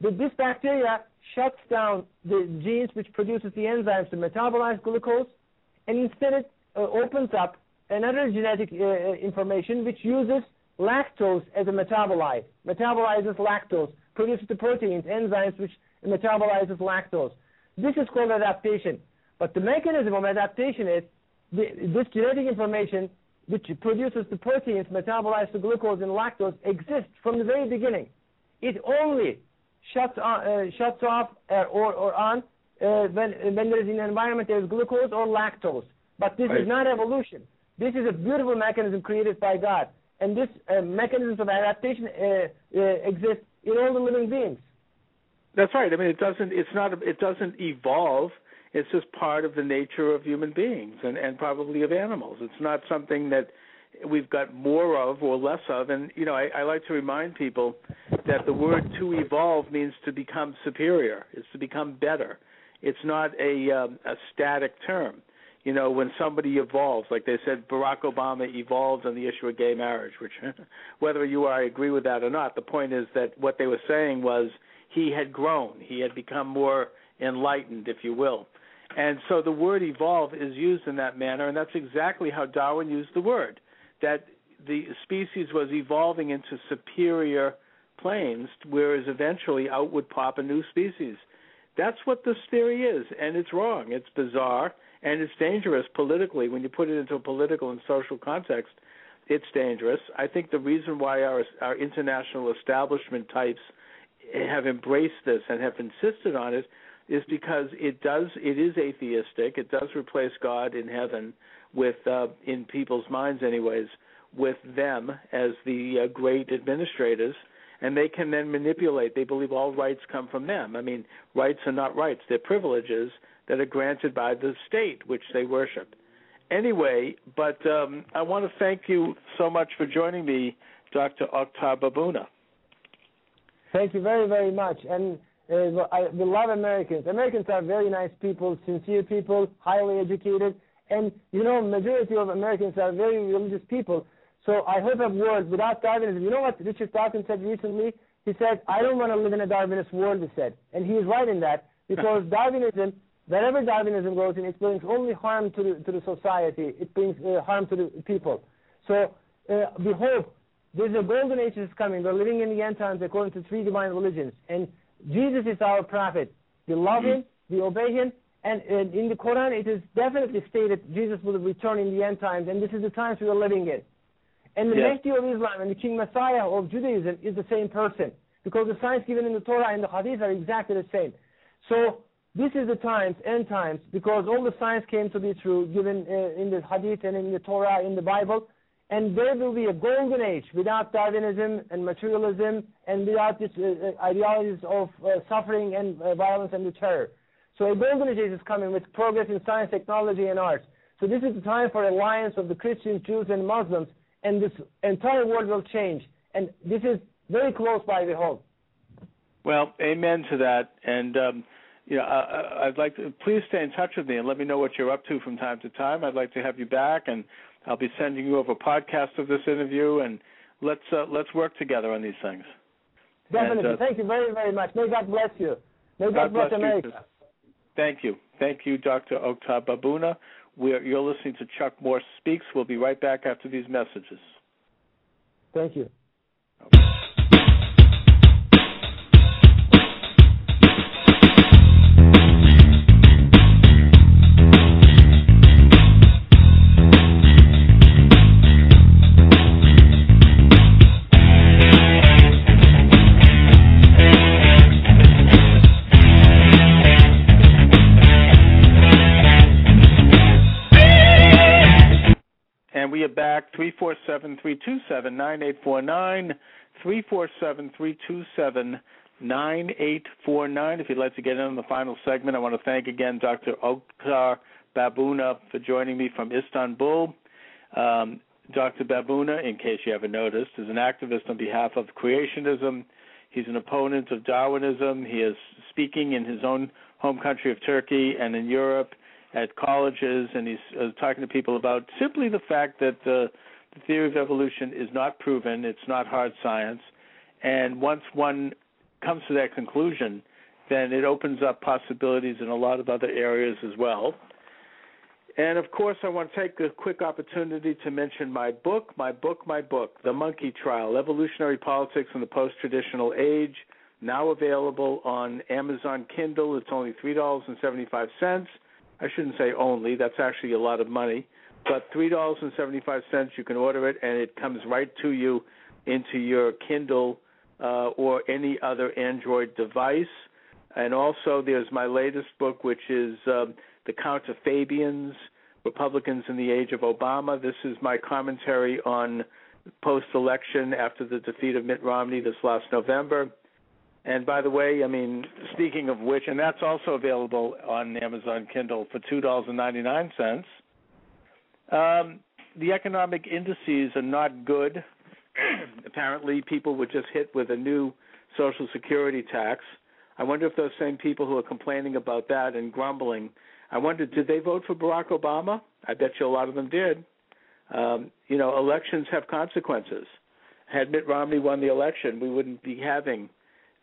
this bacteria shuts down the genes which produces the enzymes to metabolize glucose, and instead it uh, opens up another genetic uh, uh information which uses lactose as a metabolite, metabolizes lactose, produces the proteins, enzymes which metabolizes lactose. This is called adaptation. But the mechanism of adaptation is the, this genetic information which produces the proteins metabolized to glucose and lactose exists from the very beginning. It only shuts, on, uh, shuts off uh, or, or on uh, when, when there is an environment there is glucose or lactose. But this right. is not evolution. This is a beautiful mechanism created by God. And this uh, mechanisms of adaptation uh, uh, exist in all the living beings. That's right. I mean, it doesn't. It's not. It doesn't evolve it's just part of the nature of human beings and, and probably of animals. It's not something that we've got more of or less of. And you know, I, I like to remind people that the word "to evolve" means to become superior. It's to become better. It's not a um, a static term. You know, when somebody evolves, like they said, Barack Obama evolved on the issue of gay marriage, which, whether you or I agree with that or not, the point is that what they were saying was he had grown, he had become more enlightened, if you will. And so the word evolve is used in that manner, and that's exactly how Darwin used the word that the species was evolving into superior planes, whereas eventually out would pop a new species. That's what this theory is, and it's wrong. It's bizarre, and it's dangerous politically. When you put it into a political and social context, it's dangerous. I think the reason why our, our international establishment types have embraced this and have insisted on it is because it does it is atheistic. It does replace God in heaven with uh, in people's minds, anyways, with them as the uh, great administrators, and they can then manipulate. They believe all rights come from them. I mean, rights are not rights; they're privileges that are granted by the state, which they worship. Anyway, but um, I want to thank you so much for joining me, Dr. Oktar Babuna. Thank you very, very much. And uh, I, we love Americans. Americans are very nice people, sincere people, highly educated, and you know, majority of Americans are very religious people. So I hope a world without Darwinism. You know what Richard Dawkins said recently? He said, "I don't want to live in a Darwinist world." He said, and he is right in that because Darwinism, wherever Darwinism goes in, it brings only harm to the to the society. It brings uh, harm to the people. So uh, we hope there's a golden age that's coming. We're living in the end times according to three divine religions, and Jesus is our prophet. We love him, we obey him, and in the Quran it is definitely stated Jesus will return in the end times, and this is the times we are living in. And the yes. Mahdi of Islam and the King Messiah of Judaism is the same person. because the signs given in the Torah and the Hadith are exactly the same. So this is the times, end times, because all the signs came to be true given uh, in the Hadith and in the Torah, in the Bible. And there will be a golden age without Darwinism and materialism and without uh, uh, ideologies of uh, suffering and uh, violence and the terror. So a golden age is coming with progress in science, technology, and arts. So this is the time for alliance of the Christians, Jews, and Muslims, and this entire world will change. And this is very close by, we hope. Well, amen to that. And um, you know, I, I'd like to please stay in touch with me and let me know what you're up to from time to time. I'd like to have you back, and I'll be sending you over a podcast of this interview, and let's uh, let's work together on these things. Definitely. And, uh, Thank you very, very much. May God bless you. May God, God bless, bless America. too. Thank you. Thank you, Dr. Oktar Babuna. We're, you're listening to Chuck Morse Speaks. We'll be right back after these messages. Thank you. 347 327 9849. 347 327 9849. If you'd like to get in on the final segment, I want to thank again Dr. Oktar Babuna for joining me from Istanbul. Um, Dr. Babuna, in case you haven't noticed, is an activist on behalf of creationism. He's an opponent of Darwinism. He is speaking in his own home country of Turkey and in Europe at colleges, and he's uh, talking to people about simply the fact that the, the theory of evolution is not proven, it's not hard science, and once one comes to that conclusion, then it opens up possibilities in a lot of other areas as well. And of course, I want to take a quick opportunity to mention my book, my book, my book, The Monkey Trial Evolutionary Politics in the Post Traditional Age, now available on Amazon Kindle. It's only $3.75. I shouldn't say only, that's actually a lot of money. But $3.75, you can order it, and it comes right to you into your Kindle uh, or any other Android device. And also, there's my latest book, which is um, The Counterfabians Republicans in the Age of Obama. This is my commentary on post election after the defeat of Mitt Romney this last November. And by the way, I mean, speaking of which, and that's also available on Amazon Kindle for two dollars and ninety nine cents. Um, the economic indices are not good. Apparently, people were just hit with a new Social Security tax. I wonder if those same people who are complaining about that and grumbling, I wonder, did they vote for Barack Obama? I bet you a lot of them did. Um, you know, elections have consequences. Had Mitt Romney won the election, we wouldn't be having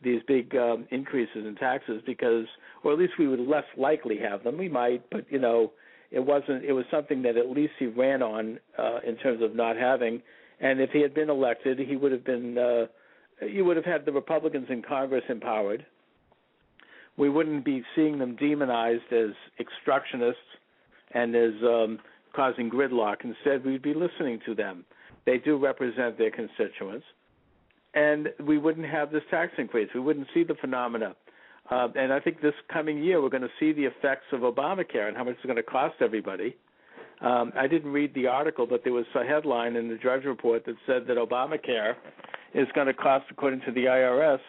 these big um, increases in taxes because, or at least we would less likely have them. We might, but you know, it wasn't. It was something that at least he ran on uh, in terms of not having. And if he had been elected, he would have been. Uh, you would have had the Republicans in Congress empowered. We wouldn't be seeing them demonized as obstructionists and as um, causing gridlock. Instead, we'd be listening to them. They do represent their constituents and we wouldn't have this tax increase. We wouldn't see the phenomena. Uh, and I think this coming year we're going to see the effects of Obamacare and how much it's going to cost everybody. Um, I didn't read the article, but there was a headline in the Drudge Report that said that Obamacare is going to cost, according to the IRS,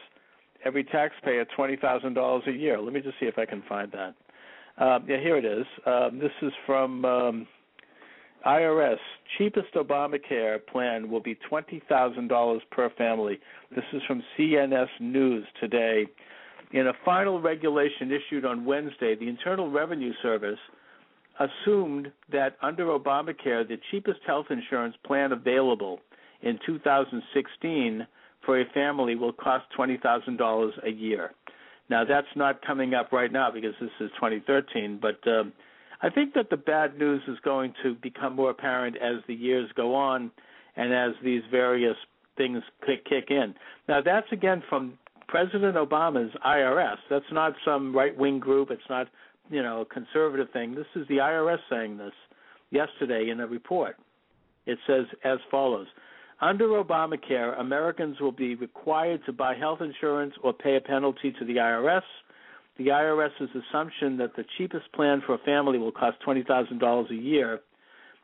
every taxpayer twenty thousand dollars a year. Let me just see if I can find that. Um, yeah, here it is. Um, this is from um, IRS cheapest Obamacare plan will be $20,000 per family. This is from CNS News today. In a final regulation issued on Wednesday, the Internal Revenue Service assumed that under Obamacare, the cheapest health insurance plan available in 2016 for a family will cost $20,000 a year. Now, that's not coming up right now because this is 2013, but um, I think that the bad news is going to become more apparent as the years go on and as these various things kick in. Now, that's again from President Obama's IRS. That's not some right wing group. It's not, you know, a conservative thing. This is the IRS saying this yesterday in a report. It says as follows Under Obamacare, Americans will be required to buy health insurance or pay a penalty to the IRS. The IRS's assumption that the cheapest plan for a family will cost $20,000 a year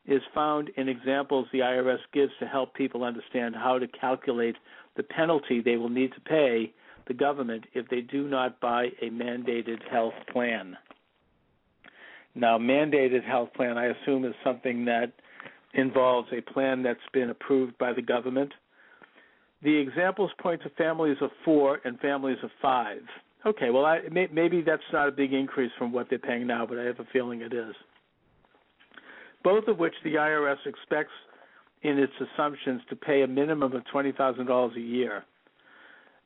is found in examples the IRS gives to help people understand how to calculate the penalty they will need to pay the government if they do not buy a mandated health plan. Now, mandated health plan, I assume, is something that involves a plan that's been approved by the government. The examples point to families of four and families of five. Okay, well, I, may, maybe that's not a big increase from what they're paying now, but I have a feeling it is. Both of which the IRS expects in its assumptions to pay a minimum of $20,000 a year.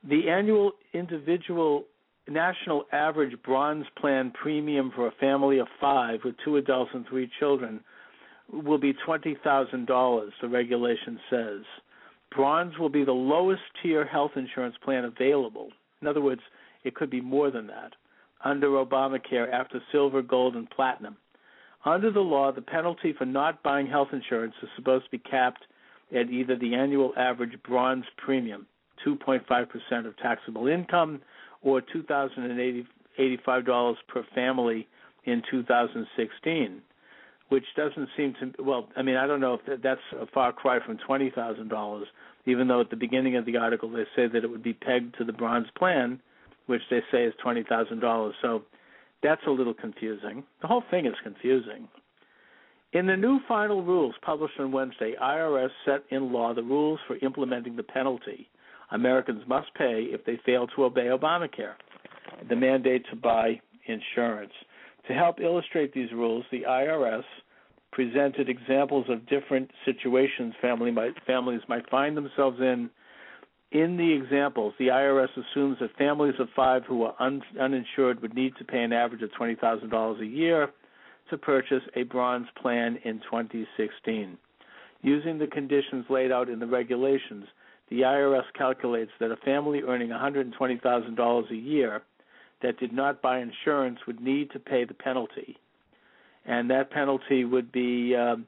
The annual individual national average bronze plan premium for a family of five with two adults and three children will be $20,000, the regulation says. Bronze will be the lowest tier health insurance plan available. In other words, it could be more than that under Obamacare after silver, gold, and platinum. Under the law, the penalty for not buying health insurance is supposed to be capped at either the annual average bronze premium, 2.5% of taxable income, or $2,085 per family in 2016 which doesn't seem to well i mean i don't know if that's a far cry from twenty thousand dollars even though at the beginning of the article they say that it would be pegged to the bronze plan which they say is twenty thousand dollars. So that's a little confusing. The whole thing is confusing. In the new final rules published on wednesday irs set in law the rules for implementing the penalty americans must pay if they fail to obey obamacare the mandate to buy insurance. To help illustrate these rules, the IRS presented examples of different situations family might, families might find themselves in. In the examples, the IRS assumes that families of five who are un, uninsured would need to pay an average of $20,000 a year to purchase a bronze plan in 2016. Using the conditions laid out in the regulations, the IRS calculates that a family earning $120,000 a year that did not buy insurance would need to pay the penalty, and that penalty would be um,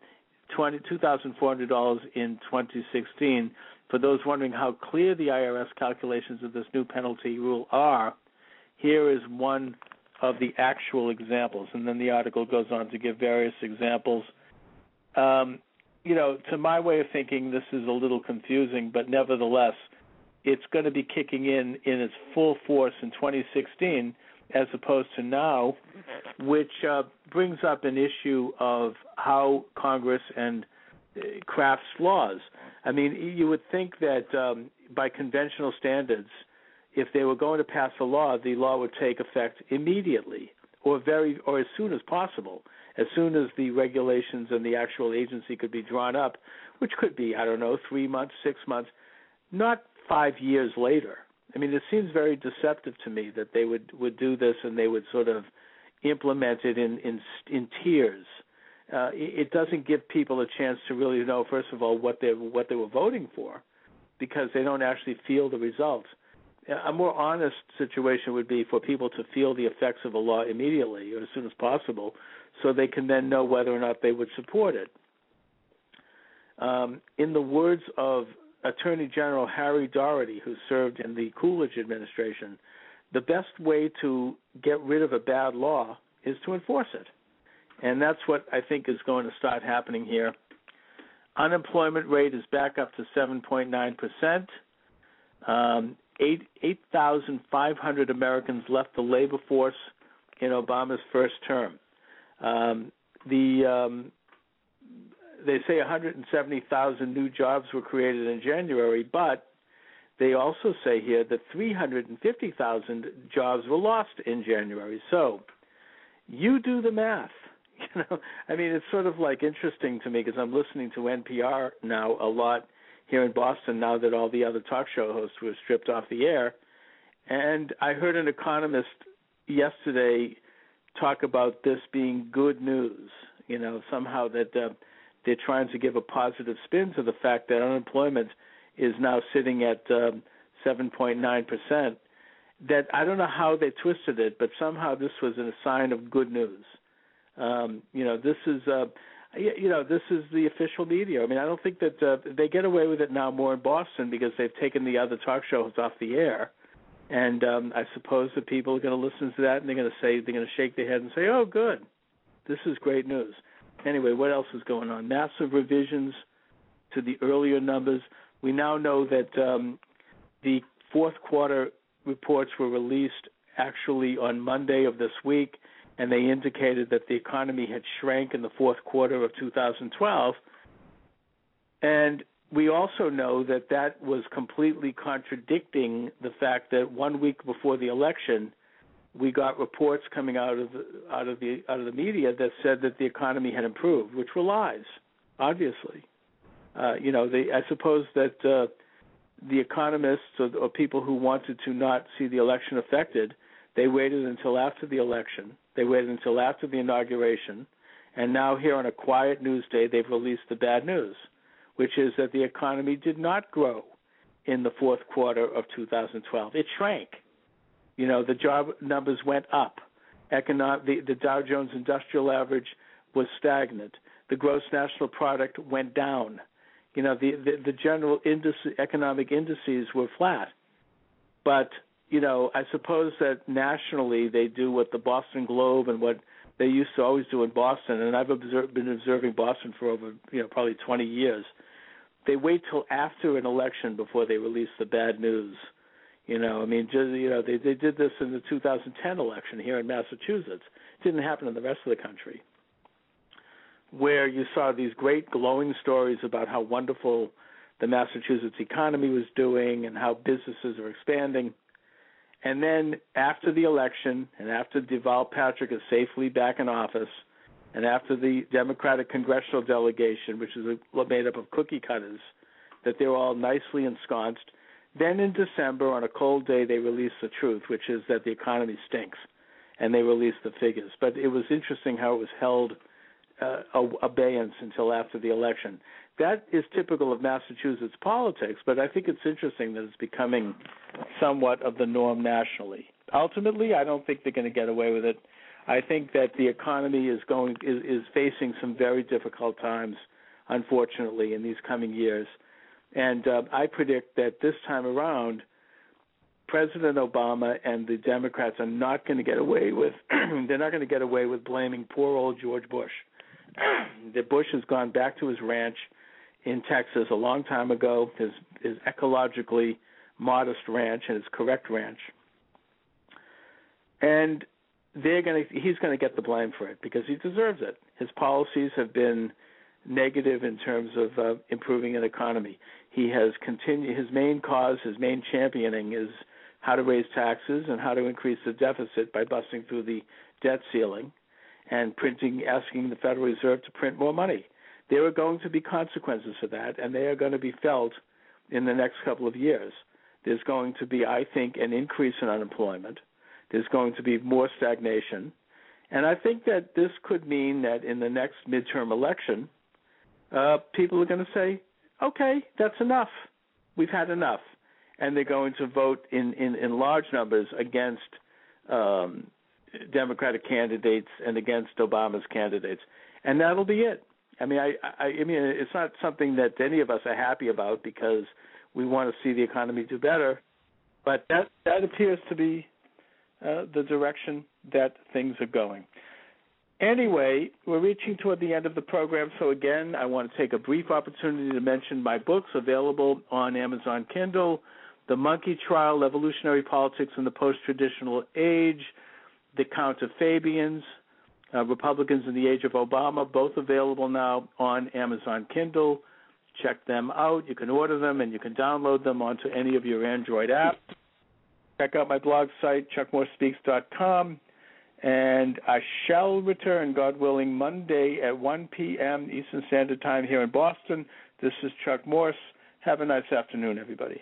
twenty two thousand four hundred dollars in 2016. For those wondering how clear the IRS calculations of this new penalty rule are, here is one of the actual examples, and then the article goes on to give various examples. Um, you know, to my way of thinking, this is a little confusing, but nevertheless, it's going to be kicking in in its full force in 2016 as opposed to now, which uh, brings up an issue of how Congress and uh, crafts laws. I mean, you would think that um, by conventional standards, if they were going to pass a law, the law would take effect immediately or very or as soon as possible, as soon as the regulations and the actual agency could be drawn up, which could be I don't know three months, six months, not five years later. I mean, it seems very deceptive to me that they would would do this and they would sort of implement it in in in tiers. Uh, it, doesn't give people a chance to really know, first of all, what they what they were voting for, because they don't actually feel the results. A more honest situation would be for people to feel the effects of a law immediately or as soon as possible, so they can then know whether or not they would support it. Um, in the words of Attorney General Harry Daugherty, who served in the Coolidge administration, the best way to get rid of a bad law is to enforce it. And that's what I think is going to start happening here. Unemployment rate is back up to 7.9%. Um, 8,500 8, Americans left the labor force in Obama's first term. Um, the um, they say 170,000 new jobs were created in January, but they also say here that 350,000 jobs were lost in January. So, you do the math. You know, I mean, it's sort of like interesting to me because I'm listening to NPR now a lot here in Boston now that all the other talk show hosts were stripped off the air, and I heard an economist yesterday talk about this being good news. You know, somehow that uh, they're trying to give a positive spin to the fact that unemployment is now sitting at um, 7.9 percent. That I don't know how they twisted it, but somehow this was a sign of good news. Um, you know, this is uh, you know, this is the official media. I mean, I don't think that uh, they get away with it now more in Boston because they've taken the other talk shows off the air. And um, I suppose that people are going to listen to that and they're going to say they're going to shake their head and say, "Oh, good, this is great news." Anyway, what else is going on? Massive revisions to the earlier numbers. We now know that um, the fourth quarter reports were released actually on Monday of this week, and they indicated that the economy had shrank in the fourth quarter of 2012. And we also know that that was completely contradicting the fact that one week before the election, we got reports coming out of the, out of the out of the media that said that the economy had improved, which were lies, obviously. Uh, you know, they, I suppose that uh, the economists or, or people who wanted to not see the election affected, they waited until after the election. They waited until after the inauguration, and now here on a quiet news day, they've released the bad news, which is that the economy did not grow in the fourth quarter of 2012. It shrank. You know, the job numbers went up. Economic, the, the Dow Jones Industrial Average was stagnant. The gross national product went down you know the the, the general indice, economic indices were flat but you know i suppose that nationally they do what the boston globe and what they used to always do in boston and i've observed, been observing boston for over you know probably 20 years. They wait till after an election before they release the bad news. You know i mean just you know they they did this in the 2010 election here in massachusetts. It didn't happen in the rest of the country. Where you saw these great glowing stories about how wonderful the Massachusetts economy was doing and how businesses are expanding. And then after the election and after Deval Patrick is safely back in office, and after the Democratic congressional delegation, which is made up of cookie cutters, that they're all nicely ensconced, then in December, on a cold day, they release the truth, which is that the economy stinks, and they release the figures. But it was interesting how it was held uh, abeyance until after the election. That is typical of Massachusetts politics, but I think it's interesting that it's becoming somewhat of the norm nationally. Ultimately, I don't think they're going to get away with it. I think that the economy is going is, is facing some very difficult times, unfortunately, in these coming years, and uh, I predict that this time around. President Obama and the Democrats are not going to get away with they're not going to get away with blaming poor old George Bush that Bush has gone back to his ranch in Texas a long time ago, his his ecologically modest ranch and his correct ranch. And they're going to he's going to get the blame for it because he deserves it. His policies have been negative in terms of uh, improving an economy. He has continued his main cause, his main championing is how to raise taxes and how to increase the deficit by busting through the debt ceiling and printing, asking the Federal Reserve to print more money. There are going to be consequences for that, and they are going to be felt in the next couple of years. There's going to be, I think, an increase in unemployment. There's going to be more stagnation. And I think that this could mean that in the next midterm election, uh, people are going to say, okay, that's enough. We've had enough. And they're going to vote in, in, in large numbers against um, Democratic candidates and against Obama's candidates, and that'll be it. I mean, I, I, I mean, it's not something that any of us are happy about because we want to see the economy do better, but that that appears to be uh, the direction that things are going. Anyway, we're reaching toward the end of the program, so again, I want to take a brief opportunity to mention my books available on Amazon Kindle The Monkey Trial Evolutionary Politics in the Post Traditional Age, the Counterfabians, uh, Republicans in the Age of Obama, both available now on Amazon Kindle. Check them out. You can order them and you can download them onto any of your Android apps. Check out my blog site, chuckmorsespeaks.com. And I shall return, God willing, Monday at 1 p.m. Eastern Standard Time here in Boston. This is Chuck Morse. Have a nice afternoon, everybody.